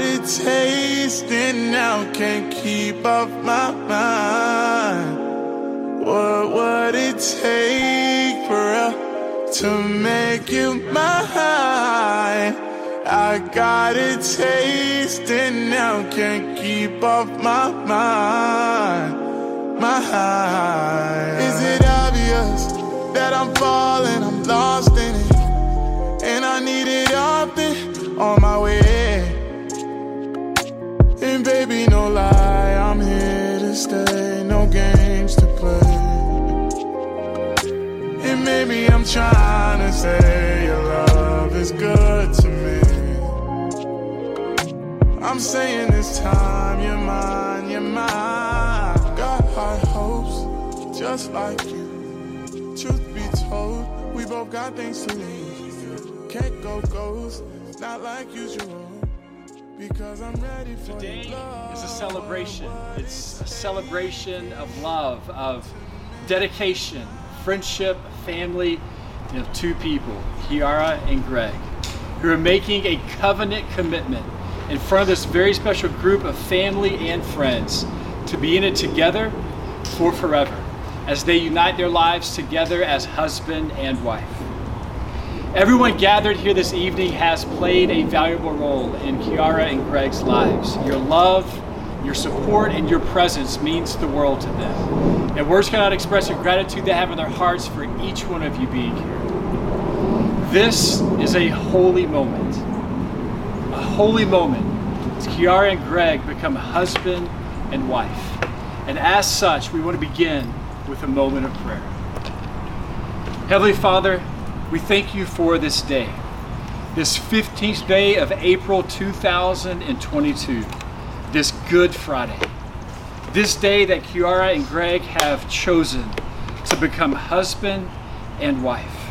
got it tasting now, can't keep off my mind. What would it take for real to make you mine? I got a taste and now, can't keep off my mind. My mind. Is it obvious that I'm falling? I'm lost in it, and I need it often on my way. I'm trying to say your love is good to me. I'm saying this time you're mine, you're mine. Got high hopes, just like you. Truth be told, we both got things to lose. Can't go ghost, not like usual. Because I'm ready for Today is a celebration. It's a celebration of love, of dedication, friendship, family, know, two people, Kiara and Greg, who are making a covenant commitment in front of this very special group of family and friends to be in it together for forever as they unite their lives together as husband and wife. Everyone gathered here this evening has played a valuable role in Kiara and Greg's lives. Your love, your support, and your presence means the world to them. And words cannot express the gratitude they have in their hearts for each one of you being here. This is a holy moment. A holy moment as Kiara and Greg become husband and wife. And as such, we want to begin with a moment of prayer. Heavenly Father, we thank you for this day, this 15th day of April 2022, this Good Friday, this day that Kiara and Greg have chosen to become husband and wife.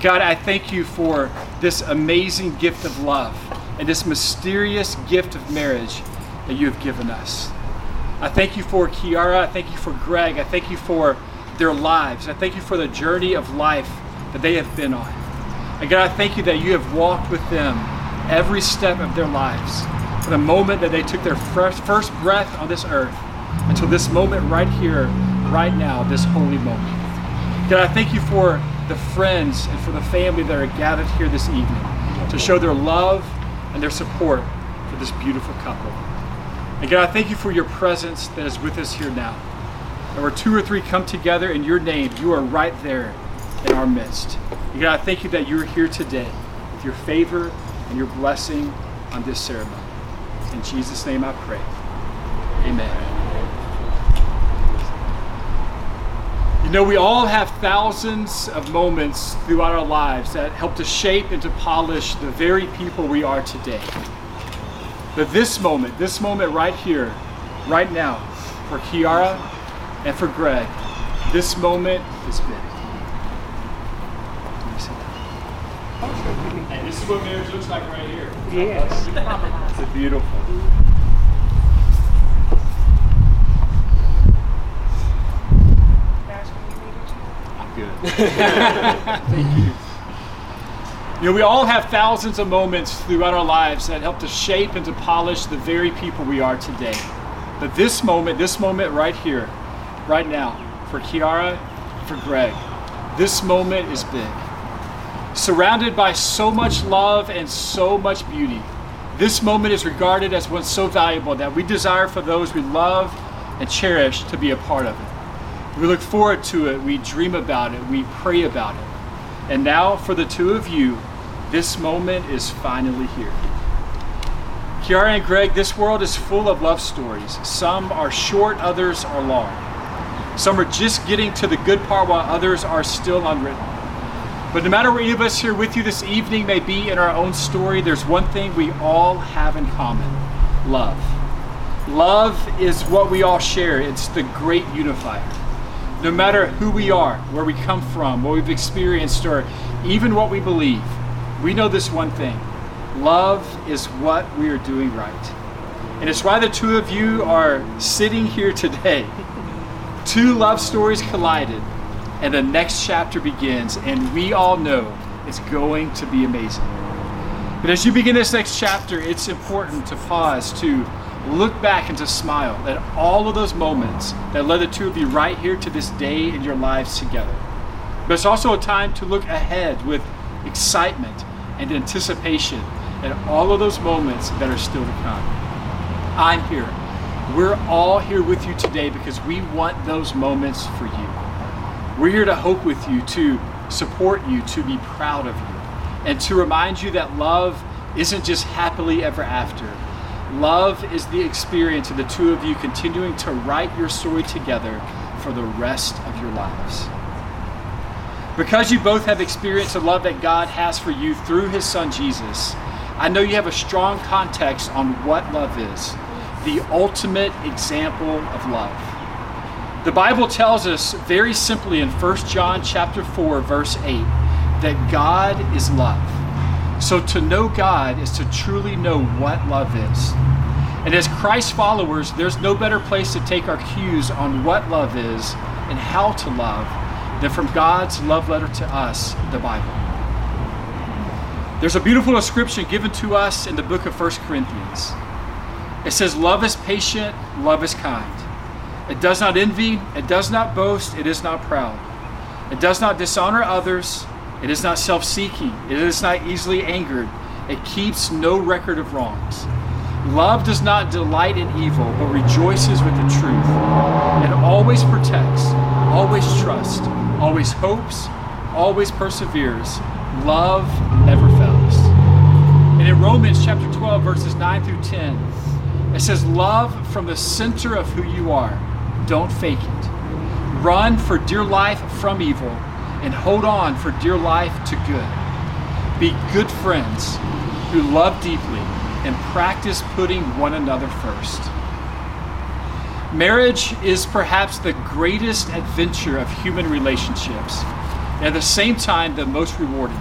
God, I thank you for this amazing gift of love and this mysterious gift of marriage that you have given us. I thank you for Kiara. I thank you for Greg. I thank you for their lives. I thank you for the journey of life that they have been on. And God, I thank you that you have walked with them every step of their lives from the moment that they took their first, breath on this earth until this moment right here, right now, this holy moment. God, I thank you for the friends and for the family that are gathered here this evening to show their love and their support for this beautiful couple. And God, I thank you for your presence that is with us here now. And where two or three come together in your name, you are right there in our midst. And God, I thank you that you're here today with your favor and your blessing on this ceremony. In Jesus' name I pray. Amen. You know, we all have thousands of moments throughout our lives that help to shape and to polish the very people we are today. But this moment, this moment right here, right now, for Kiara and for Greg, this moment is big. And this is what marriage looks like right here. Yes. It's beautiful. Good. You know, we all have thousands of moments throughout our lives that help to shape and to polish the very people we are today. But this moment, this moment right here, right now, for Kiara, for Greg, this moment is big. Surrounded by so much love and so much beauty, this moment is regarded as one so valuable that we desire for those we love and cherish to be a part of it. We look forward to it, we dream about it, we pray about it. And now, for the two of you, this moment is finally here. Kiara and Greg, this world is full of love stories. Some are short, others are long. Some are just getting to the good part while others are still unwritten. But no matter where any of us here with you this evening may be in our own story, there's one thing we all have in common love. Love is what we all share, it's the great unifier. No matter who we are, where we come from, what we've experienced, or even what we believe, we know this one thing love is what we are doing right. And it's why the two of you are sitting here today. Two love stories collided, and the next chapter begins, and we all know it's going to be amazing. But as you begin this next chapter, it's important to pause to look back and to smile at all of those moments that led the two of you right here to this day in your lives together. But it's also a time to look ahead with excitement and anticipation at all of those moments that are still to come. I'm here. We're all here with you today because we want those moments for you. We're here to hope with you, to support you, to be proud of you, and to remind you that love isn't just happily ever after. Love is the experience of the two of you continuing to write your story together for the rest of your lives. Because you both have experienced the love that God has for you through His Son Jesus, I know you have a strong context on what love is the ultimate example of love. The Bible tells us very simply in 1 John chapter 4 verse 8 that God is love. So to know God is to truly know what love is. And as Christ followers, there's no better place to take our cues on what love is and how to love than from God's love letter to us, the Bible. There's a beautiful description given to us in the book of 1 Corinthians. It says, Love is patient, love is kind. It does not envy, it does not boast, it is not proud. It does not dishonor others, it is not self seeking, it is not easily angered, it keeps no record of wrongs. Love does not delight in evil, but rejoices with the truth. It always protects, always trusts, always hopes, always perseveres. Love never fails. And in Romans chapter 12, verses 9 through 10, it says, Love from the center of who you are. Don't fake it. Run for dear life from evil and hold on for dear life to good. Be good friends who love deeply and practice putting one another first. Marriage is perhaps the greatest adventure of human relationships, and at the same time, the most rewarding.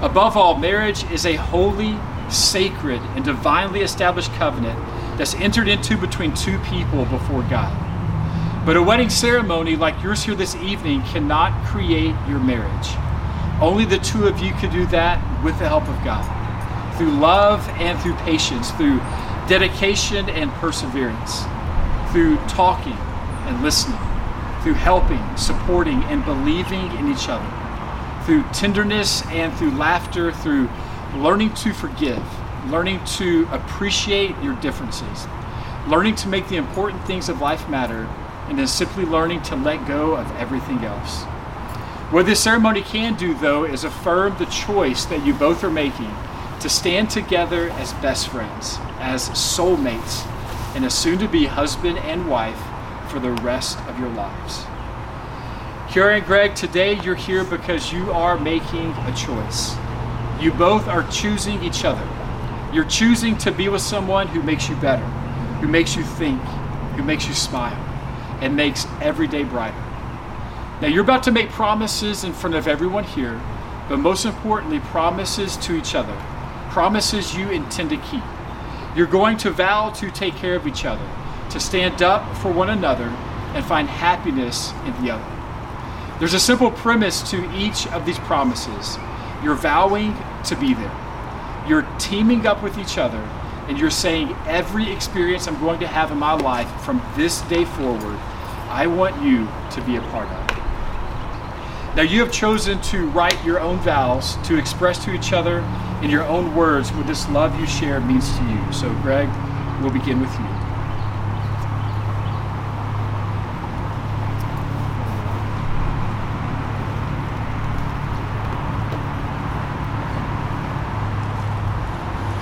Above all, marriage is a holy, sacred, and divinely established covenant that's entered into between two people before God. But a wedding ceremony like yours here this evening cannot create your marriage. Only the two of you can do that with the help of God through love and through patience, through dedication and perseverance, through talking and listening, through helping, supporting, and believing in each other, through tenderness and through laughter, through learning to forgive, learning to appreciate your differences, learning to make the important things of life matter, and then simply learning to let go of everything else. What this ceremony can do, though, is affirm the choice that you both are making to stand together as best friends, as soulmates, and as soon to be husband and wife for the rest of your lives. Kiara and Greg, today you're here because you are making a choice. You both are choosing each other. You're choosing to be with someone who makes you better, who makes you think, who makes you smile, and makes every day brighter. Now, you're about to make promises in front of everyone here, but most importantly, promises to each other promises you intend to keep. You're going to vow to take care of each other, to stand up for one another, and find happiness in the other. There's a simple premise to each of these promises. You're vowing to be there. You're teaming up with each other, and you're saying, Every experience I'm going to have in my life from this day forward, I want you to be a part of. Now, you have chosen to write your own vows to express to each other in your own words what this love you share means to you. So, Greg, we'll begin with you.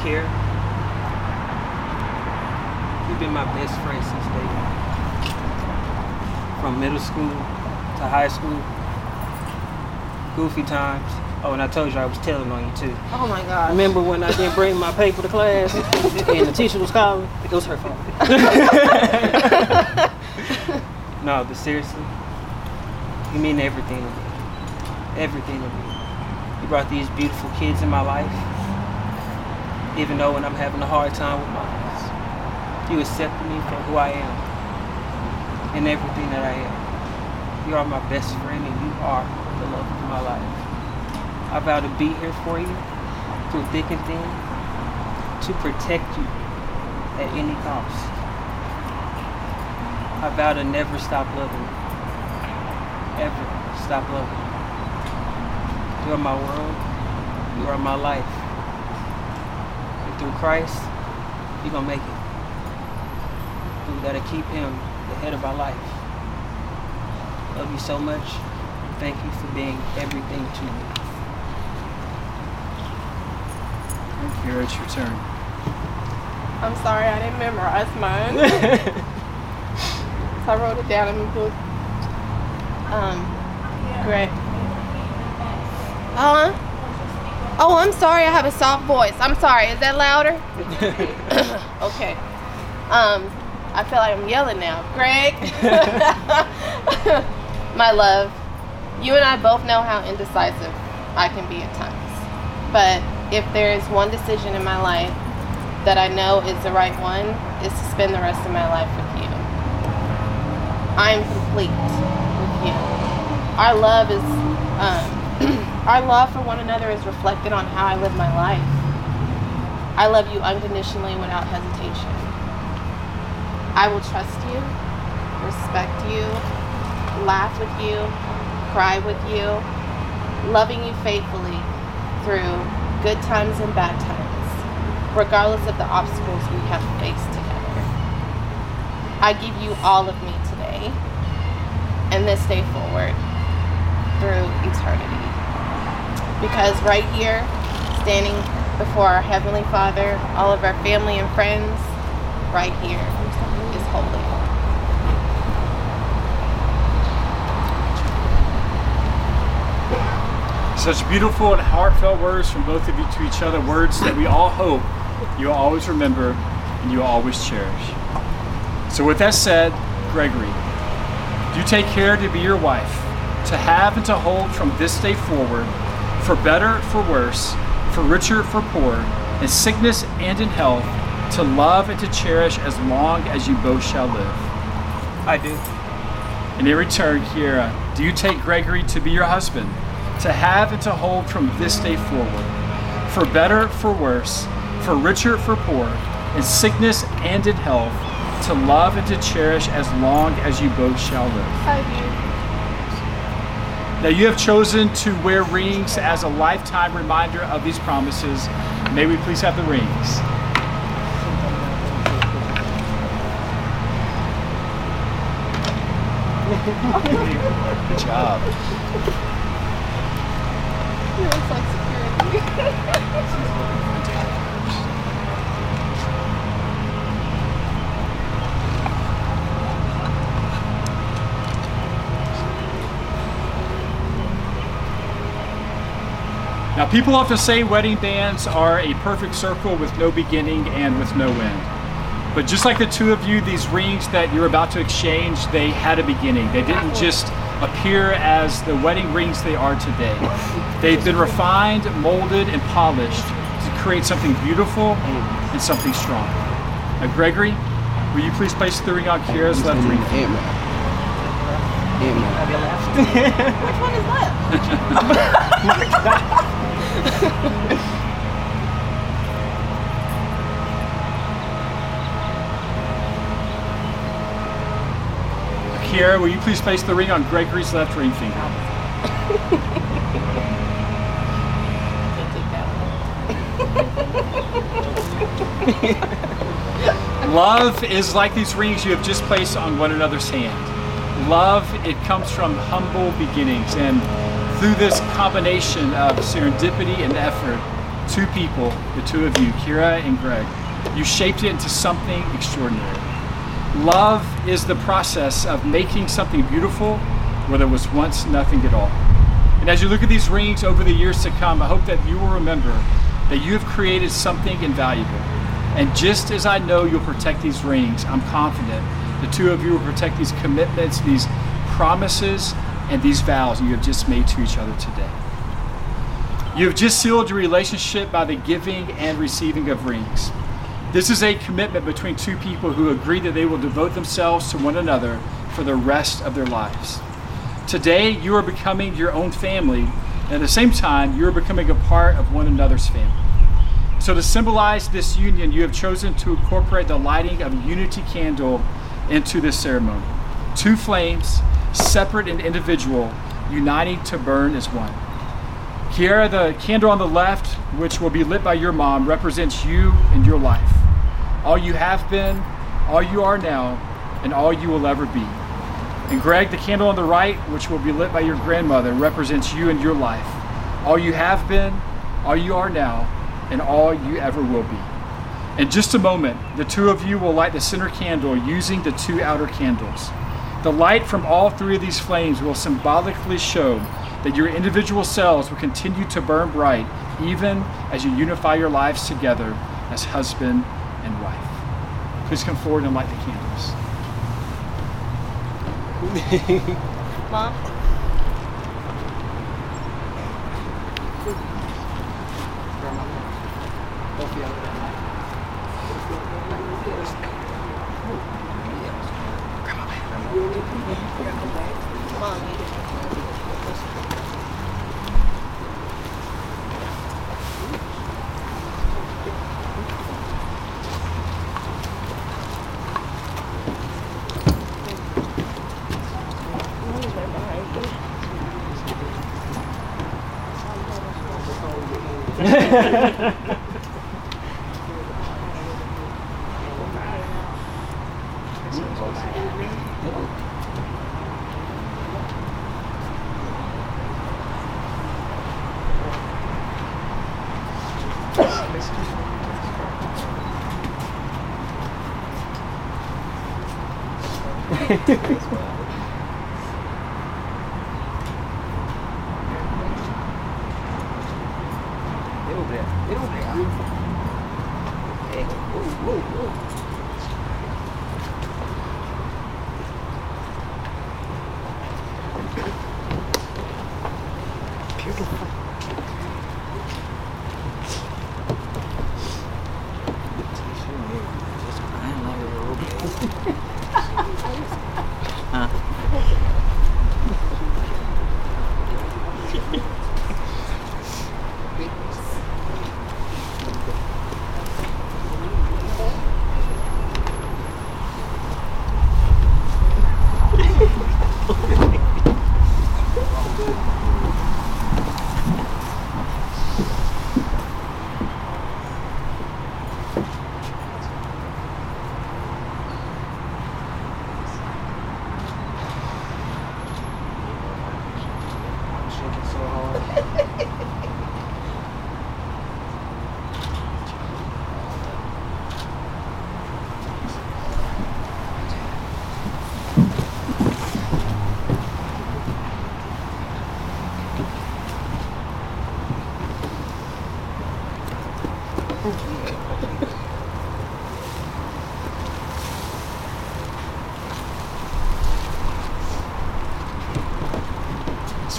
Here, been my best friend since day one. From middle school to high school. Goofy times. Oh, and I told you I was telling on you too. Oh my God. Remember when I didn't bring my paper to class and the teacher was calling? It was her fault. no, but seriously, you mean everything to me. Everything to me. You brought these beautiful kids in my life. Even though when I'm having a hard time with mine, you accepted me for who I am and everything that I am. You are my best friend and you are the love of my life. I vow to be here for you through thick and thin to protect you at any cost. I vow to never stop loving you. Ever stop loving you. You are my world. You are my life. And through Christ, you're going to make it. We got to keep him the head of our life. Love you so much. Thank you for being everything to me. Here, it's your turn. I'm sorry, I didn't memorize mine. so I wrote it down in the book. Um, great. Uh, oh, I'm sorry, I have a soft voice. I'm sorry, is that louder? okay. Um, I feel like I'm yelling now. Greg, my love, you and I both know how indecisive I can be at times. But if there is one decision in my life that I know is the right one, is to spend the rest of my life with you. I am complete with you. Our love is, um, our love for one another is reflected on how I live my life. I love you unconditionally without hesitation. I will trust you, respect you, laugh with you, cry with you, loving you faithfully through good times and bad times, regardless of the obstacles we have faced together. I give you all of me today and this day forward through eternity. Because right here, standing before our Heavenly Father, all of our family and friends, right here is holy. Such beautiful and heartfelt words from both of you to each other, words that we all hope you'll always remember and you'll always cherish. So, with that said, Gregory, do take care to be your wife, to have and to hold from this day forward, for better, for worse, for richer, for poorer, in sickness and in health, to love and to cherish as long as you both shall live. I do. And in return, Kiara, do you take Gregory to be your husband, to have and to hold from this day forward, for better, for worse, for richer, for poor, in sickness and in health, to love and to cherish as long as you both shall live? Now, you have chosen to wear rings as a lifetime reminder of these promises. May we please have the rings? Good job. do. It looks like security. Now, people often say wedding bands are a perfect circle with no beginning and with no end. But just like the two of you, these rings that you're about to exchange, they had a beginning. They didn't just appear as the wedding rings they are today. They've been refined, molded, and polished to create something beautiful and something strong. Now, Gregory, will you please place the ring on Kiara's left ring? Ant-Man. Ant-Man. Have you left? Which one is left? Oh Kiara, will you please place the ring on Gregory's left ring finger? Can't take that one. Love is like these rings you have just placed on one another's hand. Love, it comes from humble beginnings, and through this combination of serendipity and effort, two people, the two of you, Kiara and Greg, You shaped it into something extraordinary. Love is the process of making something beautiful where there was once nothing at all. And as you look at these rings over the years to come, I hope that you will remember that you have created something invaluable. And just as I know you'll protect these rings, I'm confident the two of you will protect these commitments, these promises, and these vows you have just made to each other today. You have just sealed your relationship by the giving and receiving of rings. This is a commitment between two people who agree that they will devote themselves to one another for the rest of their lives. Today, you are becoming your own family, and at the same time, you are becoming a part of one another's family. So, to symbolize this union, you have chosen to incorporate the lighting of a unity candle into this ceremony. Two flames, separate and individual, uniting to burn as one. Kiara, the candle on the left, which will be lit by your mom, represents you and your life. All you have been, all you are now, and all you will ever be. And Greg, the candle on the right, which will be lit by your grandmother, represents you and your life. All you have been, all you are now, and all you ever will be. In just a moment, the two of you will light the center candle using the two outer candles. The light from all three of these flames will symbolically show that your individual cells will continue to burn bright even as you unify your lives together as husband and wife. Please come forward and light the candles. Mom?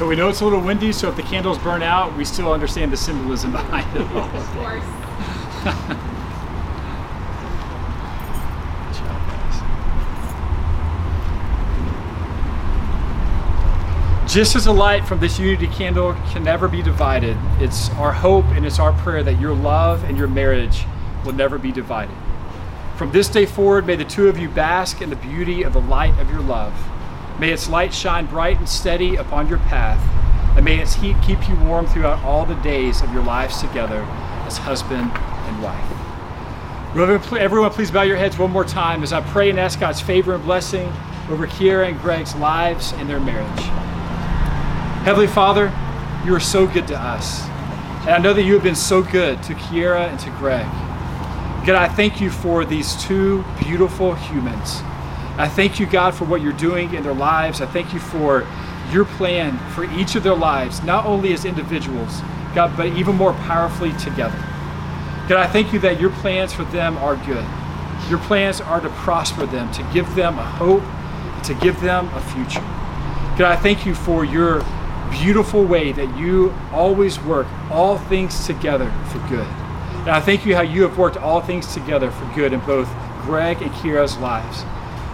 So we know it's a little windy, so if the candles burn out, we still understand the symbolism behind it all. Of course. Good job, guys. Just as a light from this unity candle can never be divided, it's our hope and it's our prayer that your love and your marriage will never be divided. From this day forward, may the two of you bask in the beauty of the light of your love. May its light shine bright and steady upon your path, and may its heat keep you warm throughout all the days of your lives together as husband and wife. Everyone- please bow your heads one more time as I pray and ask God's favor and blessing over Kiara and Greg's lives and their marriage. Heavenly Father, you are so good to us. And I know that you have been so good to Kiara and to Greg. God, I thank you for these two beautiful humans. I thank you, God, for what you're doing in their lives. I thank you for your plan for each of their lives, not only as individuals, God, but even more powerfully together. God, I thank you that your plans for them are good. Your plans are to prosper them, to give them a hope, to give them a future. God, I thank you for your beautiful way that you always work all things together for good. And I thank you how you have worked all things together for good in both Greg and Kiara's lives.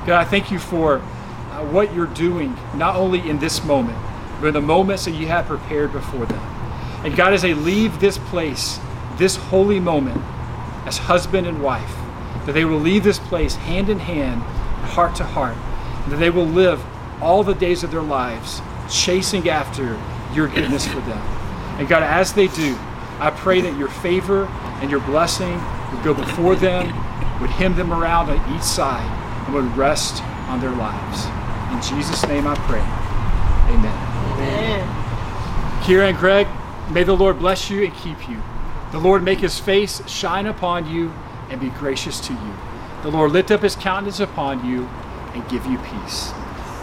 God, I thank you for uh, what you're doing, not only in this moment, but in the moments that you have prepared before them. And God, as they leave this place, this holy moment, as husband and wife, that they will leave this place hand in hand, heart to heart, and that they will live all the days of their lives chasing after your goodness for them. And God, as they do, I pray that your favor and your blessing would go before them, would hem them around on each side, and would rest on their lives. In Jesus' name I pray. Amen. Amen. Kiara and Greg, may the Lord bless you and keep you. The Lord make his face shine upon you and be gracious to you. The Lord lift up his countenance upon you and give you peace.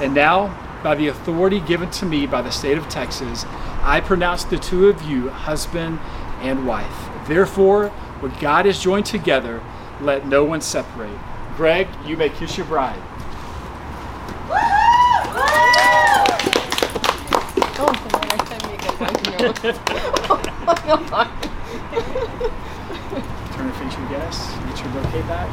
And now, by the authority given to me by the state of Texas, I pronounce the two of you husband and wife. Therefore, what God has joined together, let no one separate. Greg, you may kiss your bride. Turn and face your guests. Get your bouquet back.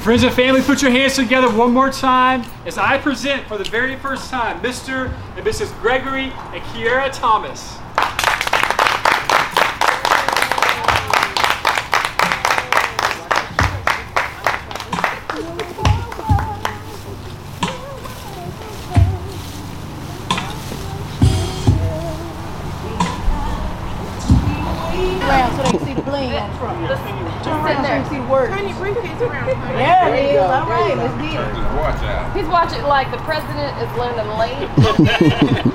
Friends and family, put your hands together one more time as I present for the very first time Mr. and Mrs. Gregory and Kiara Thomas. Is learning late.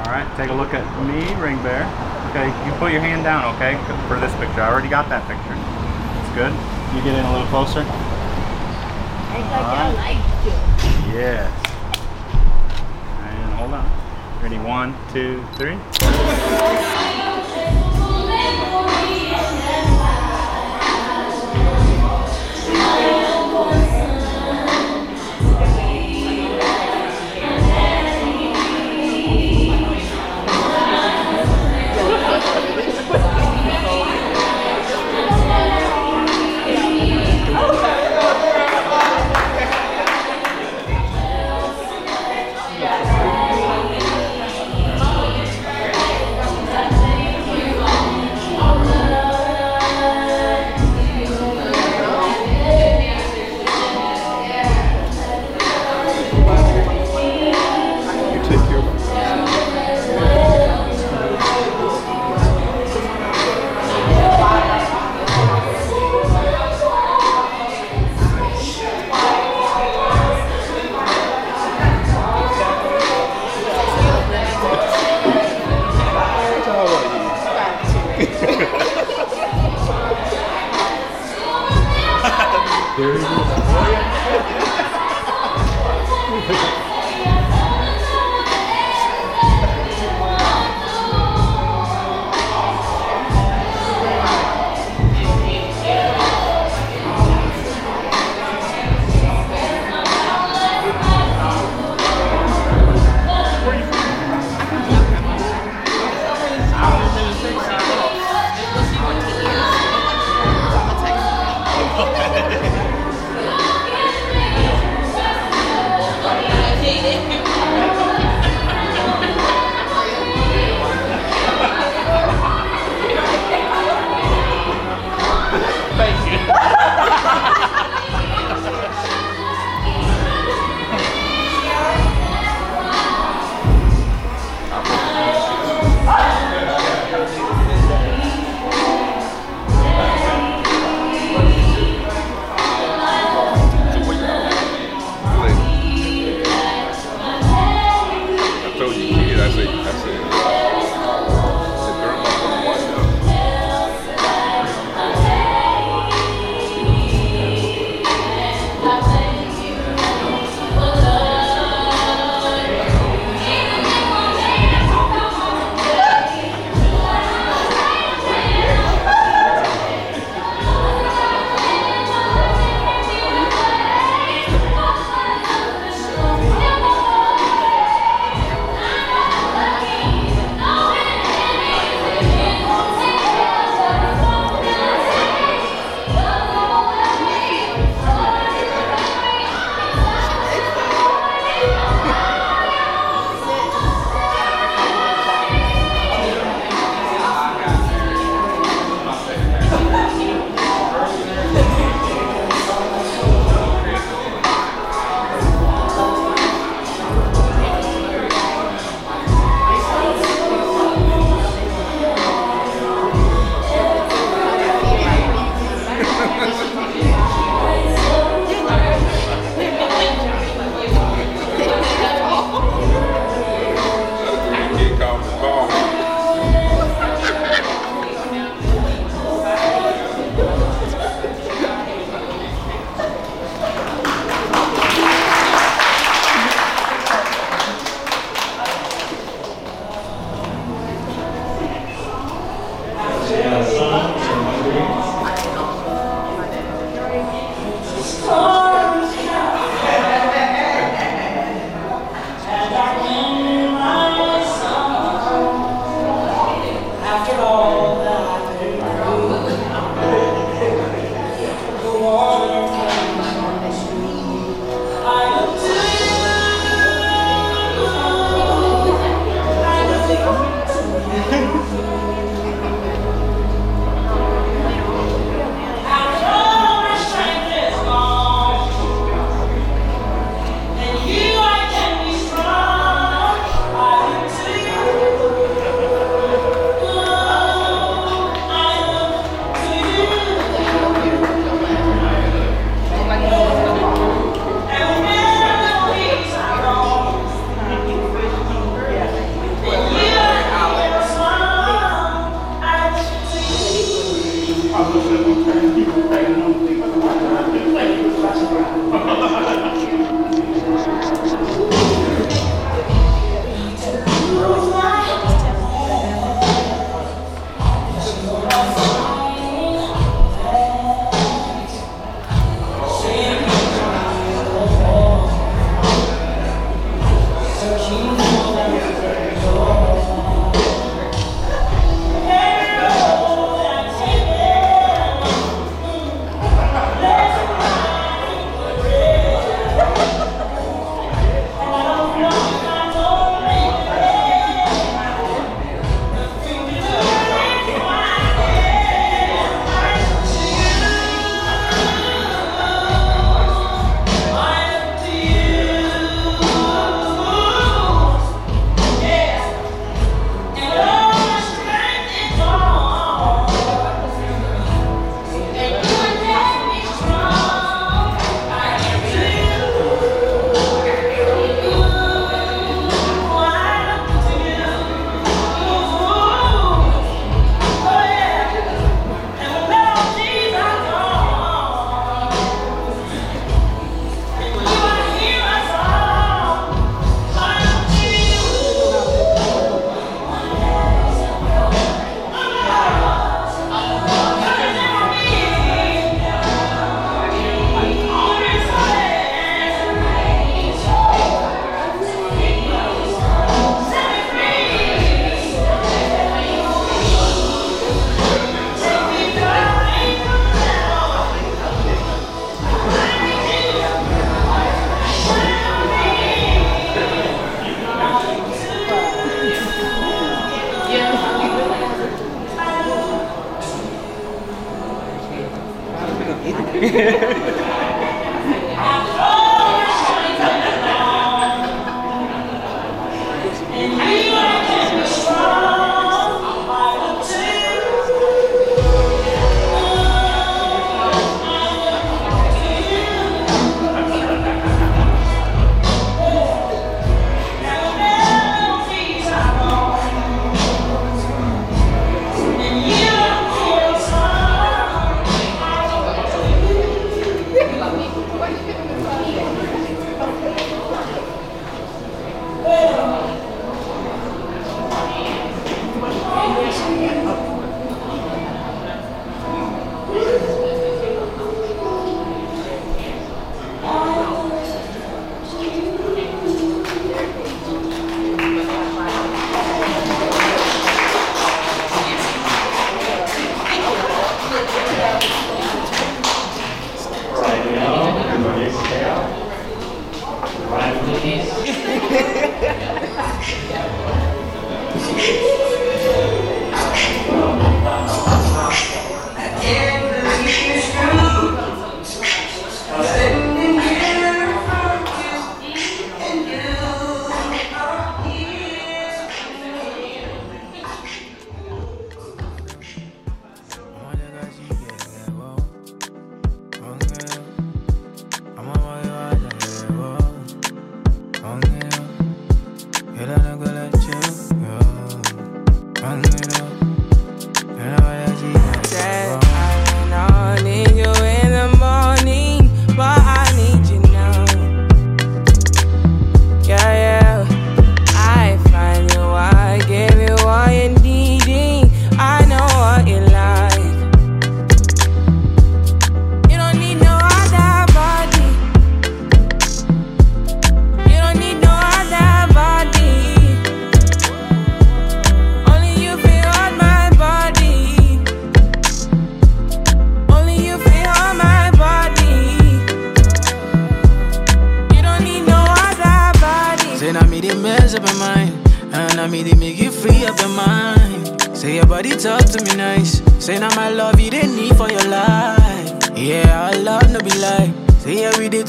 All right, take a look at me, Ring Bear. Okay, you put your hand down, okay, for this picture. I already got that picture. It's good. You get in a little closer. Act like y'all like you. Yes. And hold on. Ready? One, two, three. There it is.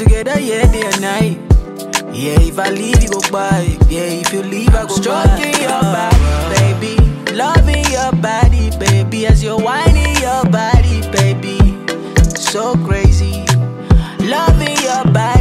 together, yeah, day and night. Yeah, if I leave, you go by. Yeah, if you leave, I go Stroking by. your body, baby. Loving your body, baby. As you're whining your body, baby. So crazy. Loving your body